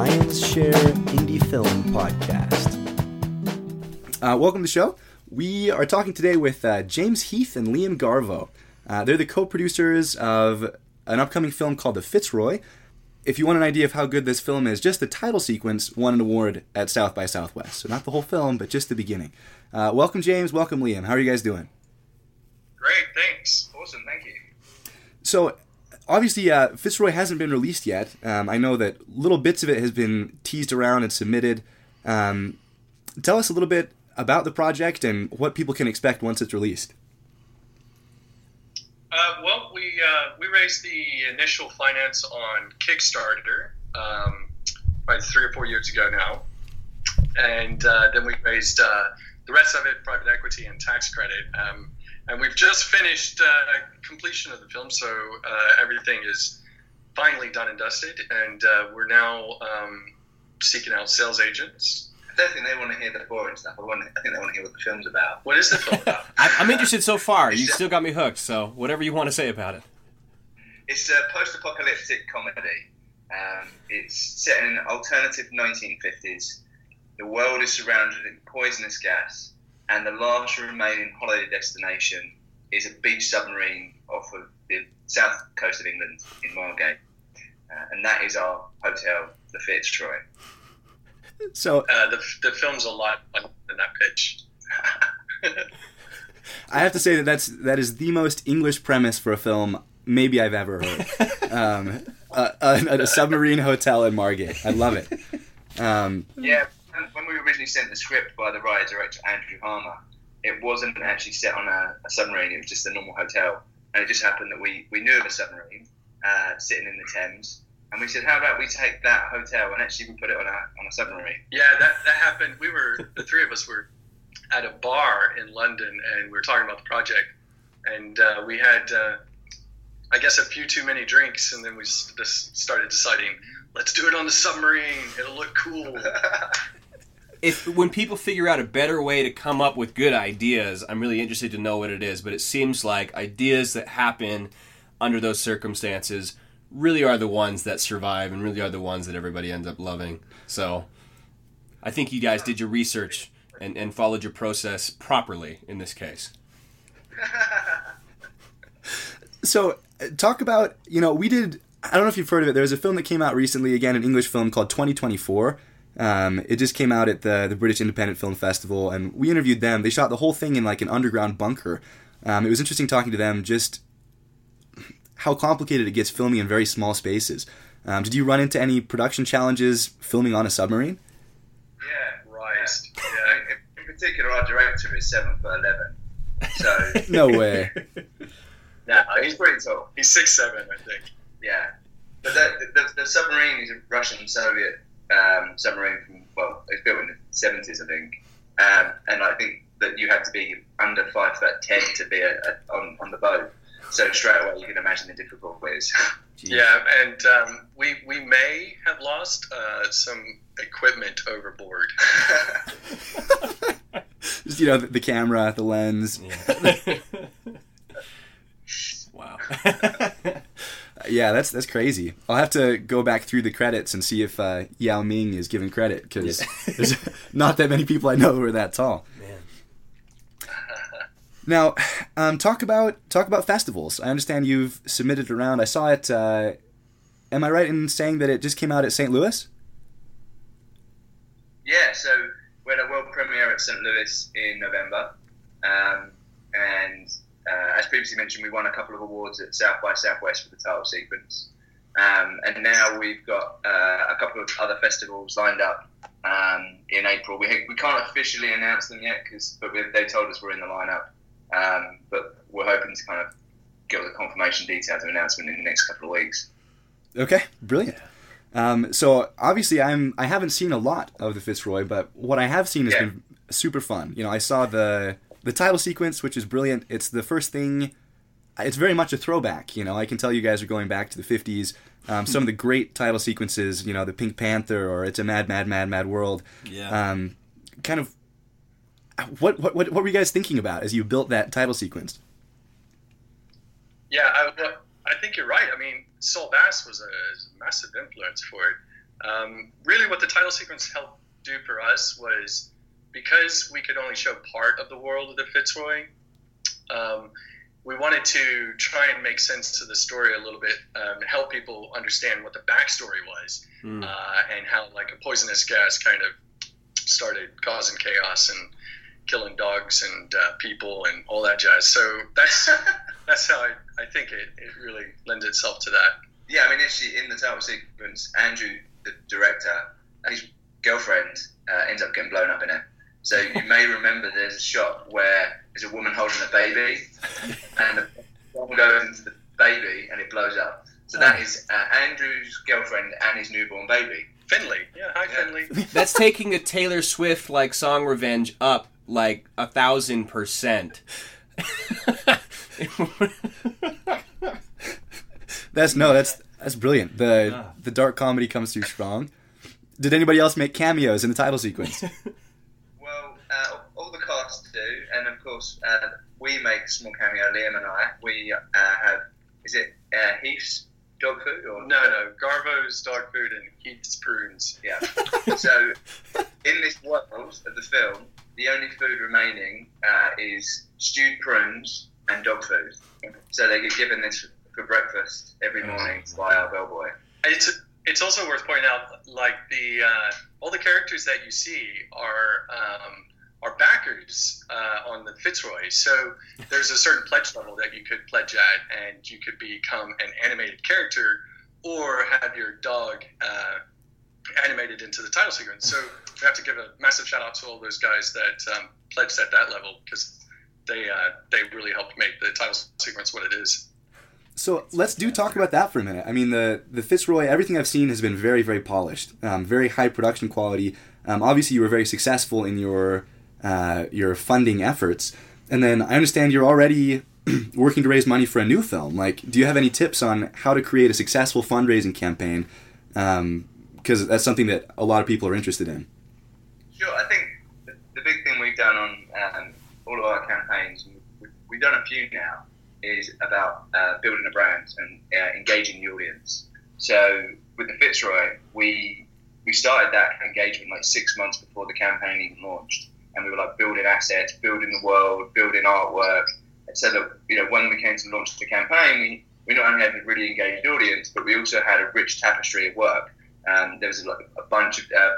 Lions Share Indie Film Podcast. Uh, welcome to the show. We are talking today with uh, James Heath and Liam Garvo. Uh, they're the co producers of an upcoming film called The Fitzroy. If you want an idea of how good this film is, just the title sequence won an award at South by Southwest. So, not the whole film, but just the beginning. Uh, welcome, James. Welcome, Liam. How are you guys doing? Great, thanks. Awesome, thank you. So, obviously, uh, Fitzroy hasn't been released yet. Um, I know that little bits of it has been teased around and submitted. Um, tell us a little bit about the project and what people can expect once it's released. Uh, well, we uh, we raised the initial finance on Kickstarter um, probably three or four years ago now, and uh, then we raised uh, the rest of it private equity and tax credit. Um, and we've just finished uh, completion of the film, so uh, everything is finally done and dusted, and we're now um, seeking out sales agents I don't think they want to hear the boring stuff. I, want, I think they want to hear what the film's about. What is the film about? I'm interested so far. You still got me hooked. So whatever you want to say about it. It's a post-apocalyptic comedy. Um, it's set in an alternative 1950s. The world is surrounded in poisonous gas, and the last remaining holiday destination is a beach submarine off of the south coast of England in Margate, uh, and that is our hotel, the Fitzroy. So uh, the, the film's a lot than that pitch. I have to say that that's that is the most English premise for a film maybe I've ever heard. um, a, a, a, submarine hotel in Margate. I love it. Um, yeah, when we originally sent the script by the writer director Andrew Harmer, it wasn't actually set on a, a, submarine. It was just a normal hotel, and it just happened that we, we knew of a submarine uh, sitting in the Thames, and we said, how about we take that hotel and actually we put it on a on a submarine? Yeah, that that happened. We were the three of us were at a bar in London, and we were talking about the project, and uh, we had. Uh, I guess a few too many drinks, and then we just started deciding, let's do it on the submarine. It'll look cool. if when people figure out a better way to come up with good ideas, I'm really interested to know what it is. But it seems like ideas that happen under those circumstances really are the ones that survive and really are the ones that everybody ends up loving. So I think you guys did your research and, and followed your process properly in this case. so talk about you know we did i don't know if you've heard of it there's a film that came out recently again an english film called 2024 um, it just came out at the, the british independent film festival and we interviewed them. They shot the whole thing in like an underground bunker. Um, it was interesting talking to them just how complicated it gets filming in very small spaces. Um, did you run into any production challenges filming on a submarine? Yeah right yeah. in particular our director is 7 foot 11 so no way. No, he's pretty tall. He's six seven, I think. Yeah, but the, the, the submarine is a Russian Soviet um, submarine from well, it's built in the seventies, I think, um, and I think that you had to be under five foot ten to be a, a, on on the boat. So straight away, you can imagine the difficulties. yeah, and um, we we may have lost uh, some equipment overboard. Just you know the, the camera, the lens. Yeah. Wow. Yeah, that's that's crazy. I'll have to go back through the credits and see if uh, Yao Ming is given credit because there's not that many people I know who are that tall. Man. Now, um, talk about talk about festivals. I understand you've submitted around. I saw it. Uh, am I right in saying that it just came out at St. Louis? Yeah. So we had a world premiere at St. Louis in November, um, and uh, as previously mentioned, we won a couple of awards at South by Southwest for the title sequence. Um, and now we've got uh, a couple of other festivals lined up um, in April. We, we can't officially announce them yet, cause, but they told us we're in the lineup. Um, but we're hoping to kind of get the confirmation details of announcement in the next couple of weeks. Okay, brilliant. Um, so obviously, I'm I haven't seen a lot of the Fitzroy, but what I have seen has yeah. been super fun. You know, I saw the the title sequence, which is brilliant. It's the first thing. It's very much a throwback. You know, I can tell you guys are going back to the '50s. Um, some of the great title sequences, you know, the Pink Panther or "It's a Mad, Mad, Mad, Mad World." Yeah. Um, kind of. What, what what what were you guys thinking about as you built that title sequence? Yeah, I, well, I think you're right. I mean, Saul Bass was a, a massive influence for it. Um, really, what the title sequence helped do for us was because we could only show part of the world of the Fitzroy. Um, we wanted to try and make sense to the story a little bit, um, help people understand what the backstory was, Mm. uh, and how like a poisonous gas kind of started causing chaos and killing dogs and uh, people and all that jazz. So that's that's how I, I think it, it really lends itself to that. Yeah, I mean, actually, in the title sequence, Andrew, the director, and his girlfriend uh, ends up getting blown up in it. So you may remember there's a shot where there's a woman holding a baby, and the bomb goes into the baby and it blows up. So that is uh, Andrew's girlfriend and his newborn baby. Finley, yeah, hi Yeah. Finley. That's taking the Taylor Swift like song "Revenge" up like a thousand percent. That's no, that's that's brilliant. The Ah. the dark comedy comes through strong. Did anybody else make cameos in the title sequence? Well, all the cast do, and of course, uh, we make a small cameo. Liam and I. We uh, have. Is it uh, Heath's dog food or No, no, Garvo's dog food and Heath's prunes. Yeah. so, in this world of the film, the only food remaining uh, is stewed prunes and dog food. So they get given this for breakfast every morning by our bellboy. It's it's also worth pointing out, like the uh, all the characters that you see are um, are backers uh, on the Fitzroy. So there's a certain pledge level that you could pledge at, and you could become an animated character or have your dog uh, animated into the title sequence. So we have to give a massive shout out to all those guys that um, pledged at that level because they uh, they really helped make the title sequence what it is. So let's do talk about that for a minute. I mean, the the Fitzroy, everything I've seen has been very, very polished, um, very high production quality. Um, obviously, you were very successful in your uh, your funding efforts, and then I understand you're already working to raise money for a new film. Like, do you have any tips on how to create a successful fundraising campaign? Because that's something that a lot of people are interested in. Sure, I think the, big thing we've done on um, all of our campaigns, we've done a few now, is about uh, building a brand and uh, engaging the audience. So with the Fitzroy, we we started that engagement like six months before the campaign even launched, and we were like building assets, building the world, building artwork. So that you know, when we came to launch the campaign, we, we not only had a really engaged audience, but we also had a rich tapestry of work. Um, there was like a bunch of uh,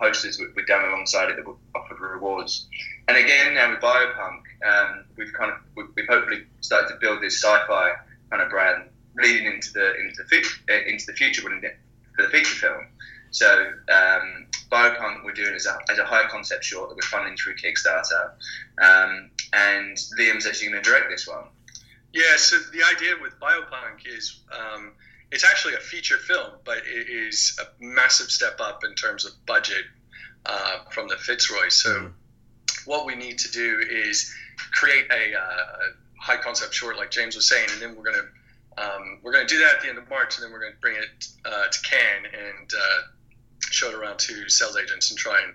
posters we- we've done alongside it that were offered rewards. And again, now with Biopunk, um, we've kind of we- we've hopefully started to build this sci-fi kind of brand leading into the into the uh, into the future for the feature film. So um, Biopunk we're doing as a, as a high concept short that we're funding through Kickstarter, um, and Liam's actually going to direct this one. Yeah, so the idea with Biopunk is um, it's actually a feature film, but it is a massive step up in terms of budget uh, from the Fitzroy. So Mhm. what we need to do is create a, uh, high concept short, like James was saying, and then we're gonna um, we're gonna do that at the end of March, and then we're gonna bring it uh, to Cannes and uh, show it around to sales agents and try and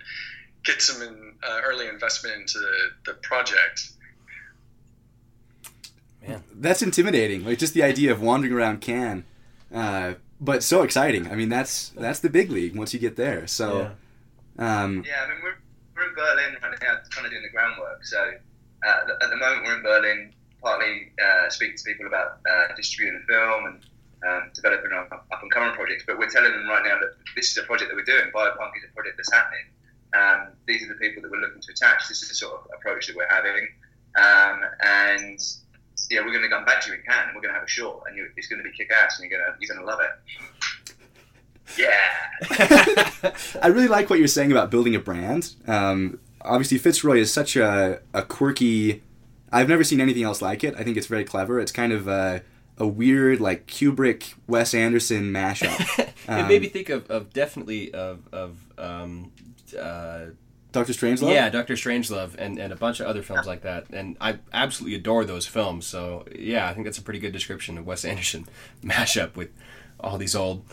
get some in, uh, early investment into the, the project. Man, that's intimidating. Like just the idea of wandering around Cannes, uh, but so exciting. I mean, that's that's the big league once you get there. So. Um, Yeah, I mean we're, we're in Berlin right now, kind of doing the groundwork. So uh, at the moment we're in Berlin, partly uh, speaking to people about uh, distributing the film and um, developing our up and coming projects. But we're telling them right now that this is a project that we're doing. Biopunk is a project that's happening. Um, these are the people that we're looking to attach. This is the sort of approach that we're having. Um, and yeah, we're going to come back to you in Cannes. and We're going to have a short, and you, it's going to be kick ass, and you're going to you're going to love it. Yeah. I really like what you're saying about building a brand. Um, obviously, Fitzroy is such a, a quirky. I've never seen anything else like it. I think it's very clever. It's kind of a, a weird, like Kubrick, Wes Anderson mashup. it Um, made me think of, of definitely of of um, uh, Doctor Strangelove. yeah, Doctor Strangelove and, and a bunch of other films like that. And I absolutely adore those films. So yeah, I think that's a pretty good description of Wes Anderson mashup with all these old,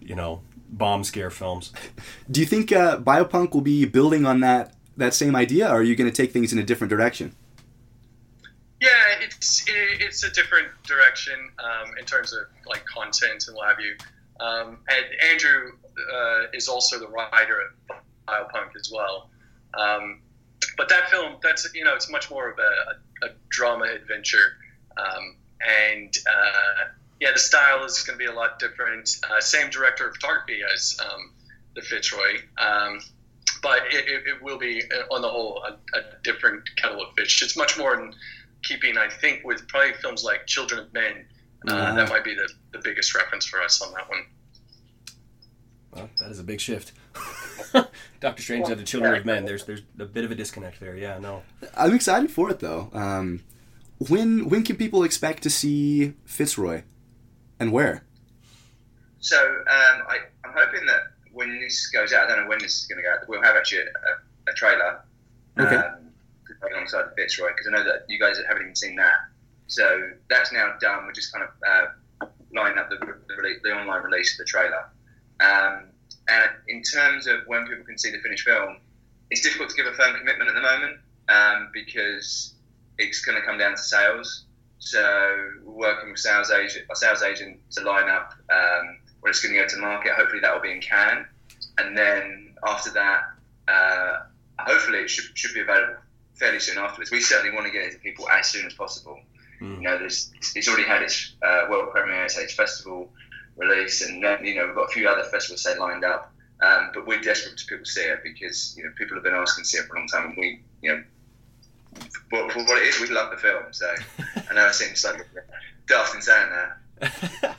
you know, bomb scare films. Do you think uh, Biopunk will be building on that that same idea, or are you going to take things in a different direction? Yeah, it's it, it's a different direction um, in terms of like content and what have you. Um, and Andrew uh, is also the writer of Biopunk as well. Um, but that film, that's you know, it's much more of a, a, a drama adventure, um, and uh, yeah, the style is going to be a lot different. Uh, same director of photography as um, the Fitzroy, um, but it, it, will be uh, on the whole a, a, different kettle of fish. It's much more keeping, I think, with probably films like Children of Men. Uh, that might be the, the biggest reference for us on that one. Well, that is a big shift. Doctor Strange and the Children of Men. There's there's a bit of a disconnect there. Yeah, no. I'm excited for it though. Um, when when can people expect to see Fitzroy, and where? So um, I, I'm hoping that when this goes out, I don't know when this is going to go out. We'll have actually a, a trailer. Okay. Um, alongside the Fitzroy because I know that you guys haven't even seen that. So that's now done. We're just kind of uh, lining up the, the, the online release of the trailer. Um, and in terms of when people can see the finished film, it's difficult to give a firm commitment at the moment um, because it's going to come down to sales. So we're working with sales agent, a sales agent to line up um, where it's going to go to market. Hopefully that will be in Cannes, and then after that, uh, hopefully it should, should be available fairly soon afterwards. We certainly want to get it to people as soon as possible. Mm. You know, there's, it's already had its uh, world premiere, it's festival release, and then you know we've got a few other festivals say lined up. Um, but we're desperate to people see it because you know people have been asking to see it for a long time, and we you know for, for what it is, we love the film. So I know it seems slightly daft in saying that.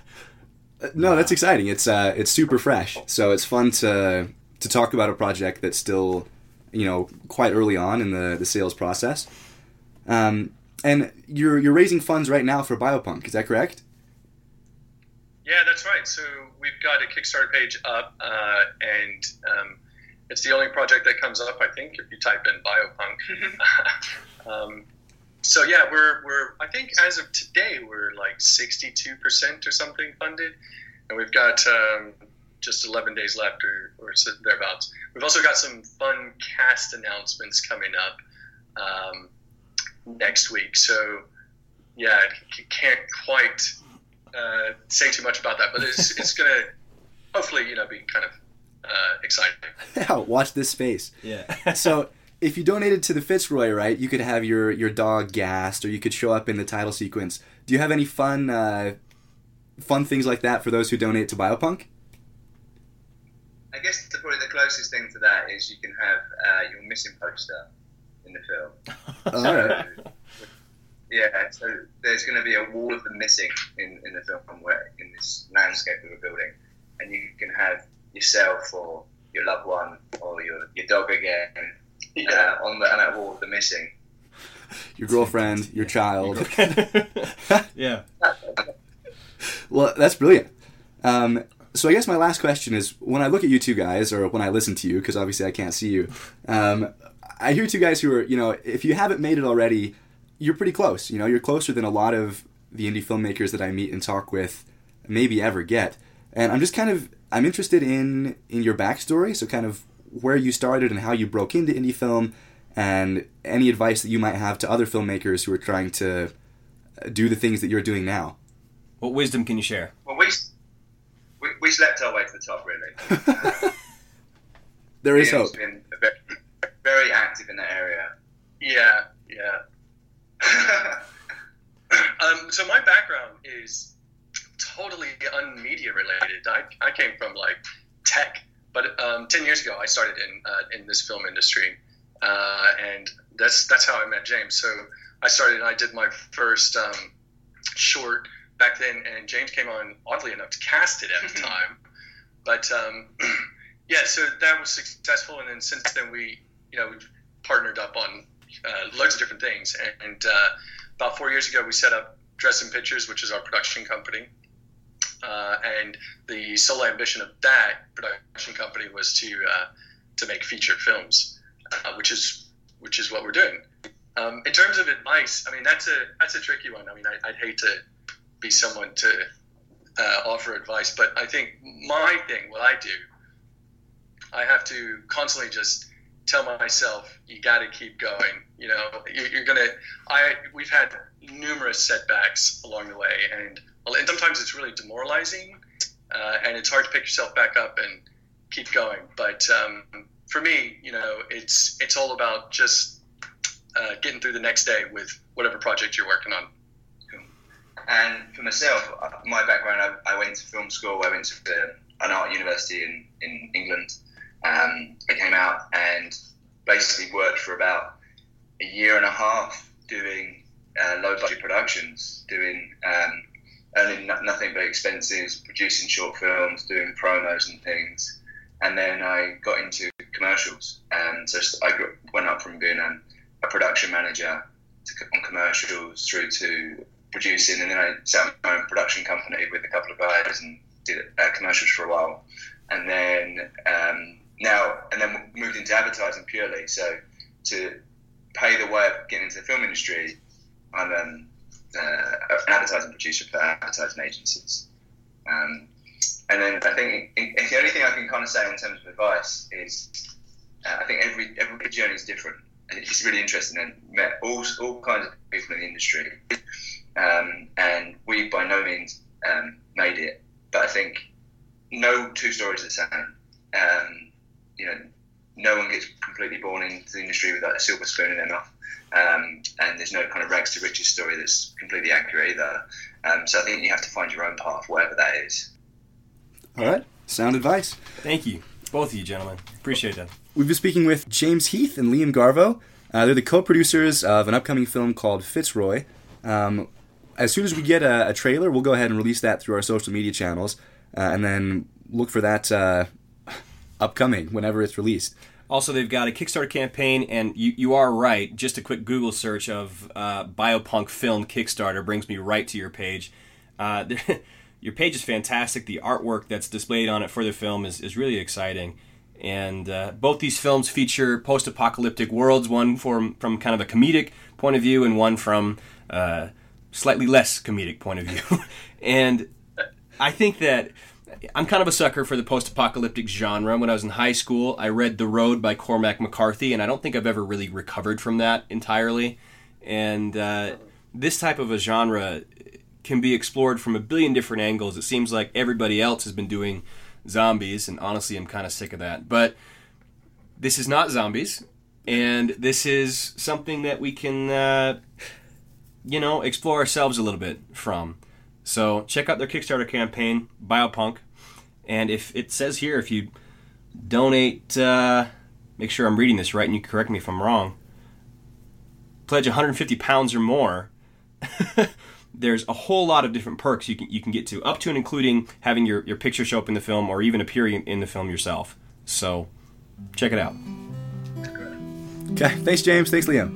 no, that's exciting. It's uh, it's super fresh, so it's fun to to talk about a project that's still you know quite early on in the the sales process. Um, and you're you're raising funds right now for Biopunk. Is that correct? Yeah, that's right. So we've got a Kickstarter page up, uh, and um, it's the only project that comes up. I think if you type in Biopunk. um, so yeah, we're we're I think as of today we're like sixty two percent or something funded, and we've got um, just eleven days left or, or thereabouts. We've also got some fun cast announcements coming up um, next week. So yeah, can't quite uh, say too much about that, but it's it's gonna hopefully you know be kind of uh, exciting. Yeah, watch this space. Yeah. so if you donated to the Fitzroy, right, you could have your your dog gassed, or you could show up in the title sequence. Do you have any fun uh, fun things like that for those who donate to Biopunk? I guess the, probably the closest thing to that is you can have uh, your missing poster in the film. All right. Yeah, so there's going to be a wall of the missing in, in the film where in this landscape that we're building, and you can have yourself or your loved one or your, your dog again yeah. uh, on, the, on that wall of the missing. Your girlfriend, your child. yeah. well, that's brilliant. Um, so I guess my last question is: when I look at you two guys, or when I listen to you, because obviously I can't see you, um, I hear two guys who are, you know, if you haven't made it already, you're pretty close. You know, you're closer than a lot of the indie filmmakers that I meet and talk with maybe ever get. And I'm just kind of I'm interested in in your backstory, so kind of where you started and how you broke into indie film, and any advice that you might have to other filmmakers who are trying to do the things that you're doing now. What wisdom can you share? Well, we we, we slept our way to the top, really. there is hope. Been very, very active in that area. Yeah, yeah. um, so my background is totally unmedia related. I, I came from like tech, but um, ten years ago I started in uh, in this film industry, uh, and that's that's how I met James. So I started and I did my first um, short back then, and James came on oddly enough to cast it at the time. But um, yeah, so that was successful, and then since then we you know we've partnered up on uh, loads of different things. And uh, about four years ago, we set up Dresden Pictures, which is our production company. Uh, and the sole ambition of that production company was to uh, to make feature films, uh, which is which is what we're doing. Um, in terms of advice, I mean that's a that's a tricky one. I mean I, would hate to be someone to uh, offer advice, but I think my thing, what I do, I have to constantly just tell myself you got to keep going. You know, you're gonna. I we've had numerous setbacks along the way, and and sometimes it's really demoralizing, uh, and it's hard to pick yourself back up and keep going. But um, for me, you know, it's it's all about just uh, getting through the next day with whatever project you're working on. And for myself, uh, my background, I, I went to film school. I went to an art university in, in England. Um, I came out and basically worked for about a year and a half doing uh, low budget productions, doing um, earning no- nothing but expenses, producing short films, doing promos and things. And then I got into commercials. And so I went up from being a, a production manager to, on commercials through to producing. And then I set up my own production company with a couple of guys and did uh, commercials for a while. And then um, now, and then moved into advertising purely. So to pay the way of getting into the film industry, I'm um, uh, an advertising producer for advertising agencies. Um, and then I think the only thing I can kind of say in terms of advice is uh, I think every every journey is different. And it's really interesting and met all, all kinds of people in the industry. Um, and we by no means um, made it, but I think no two stories are the same. Um, you know, no one gets completely born into the industry with like a silver spoon in their mouth. Um, and there's no kind of rags to riches story that's completely accurate either. Um, so I think you have to find your own path, whatever that is. All right, sound advice. Thank you, both of you gentlemen. Appreciate that. We've been speaking with James Heath and Liam Garvo. Uh, they're the co-producers of an upcoming film called Fitzroy. Um, as soon as we get a, a, trailer, we'll go ahead and release that through our social media channels, uh, and then look for that uh, upcoming whenever it's released. Also, they've got a Kickstarter campaign, and you, you are right. Just a quick Google search of uh, Biopunk Film Kickstarter brings me right to your page. Uh, your page is fantastic. The artwork that's displayed on it for the film is, is really exciting. And uh, both these films feature post apocalyptic worlds, one from, from kind of a comedic point of view, and one from uh, slightly less comedic point of view. and I think that I'm kind of a sucker for the post-apocalyptic genre. When I was in high school, I read The Road by Cormac McCarthy, and I don't think I've ever really recovered from that entirely. And uh, this type of a genre can be explored from a billion different angles. It seems like everybody else has been doing zombies, and honestly, I'm kind of sick of that. But this is not zombies, and this is something that we can, uh, you know, explore ourselves a little bit from. So check out their Kickstarter campaign, Biopunk. And if it says here, if you donate, uh, make sure I'm reading this right and you correct me if I'm wrong, pledge 150 pounds or more, there's a whole lot of different perks you can, you can get to, up to and including having your, your picture show up in the film or even appearing in the film yourself. So check it out. Okay, thanks, James. Thanks, Liam.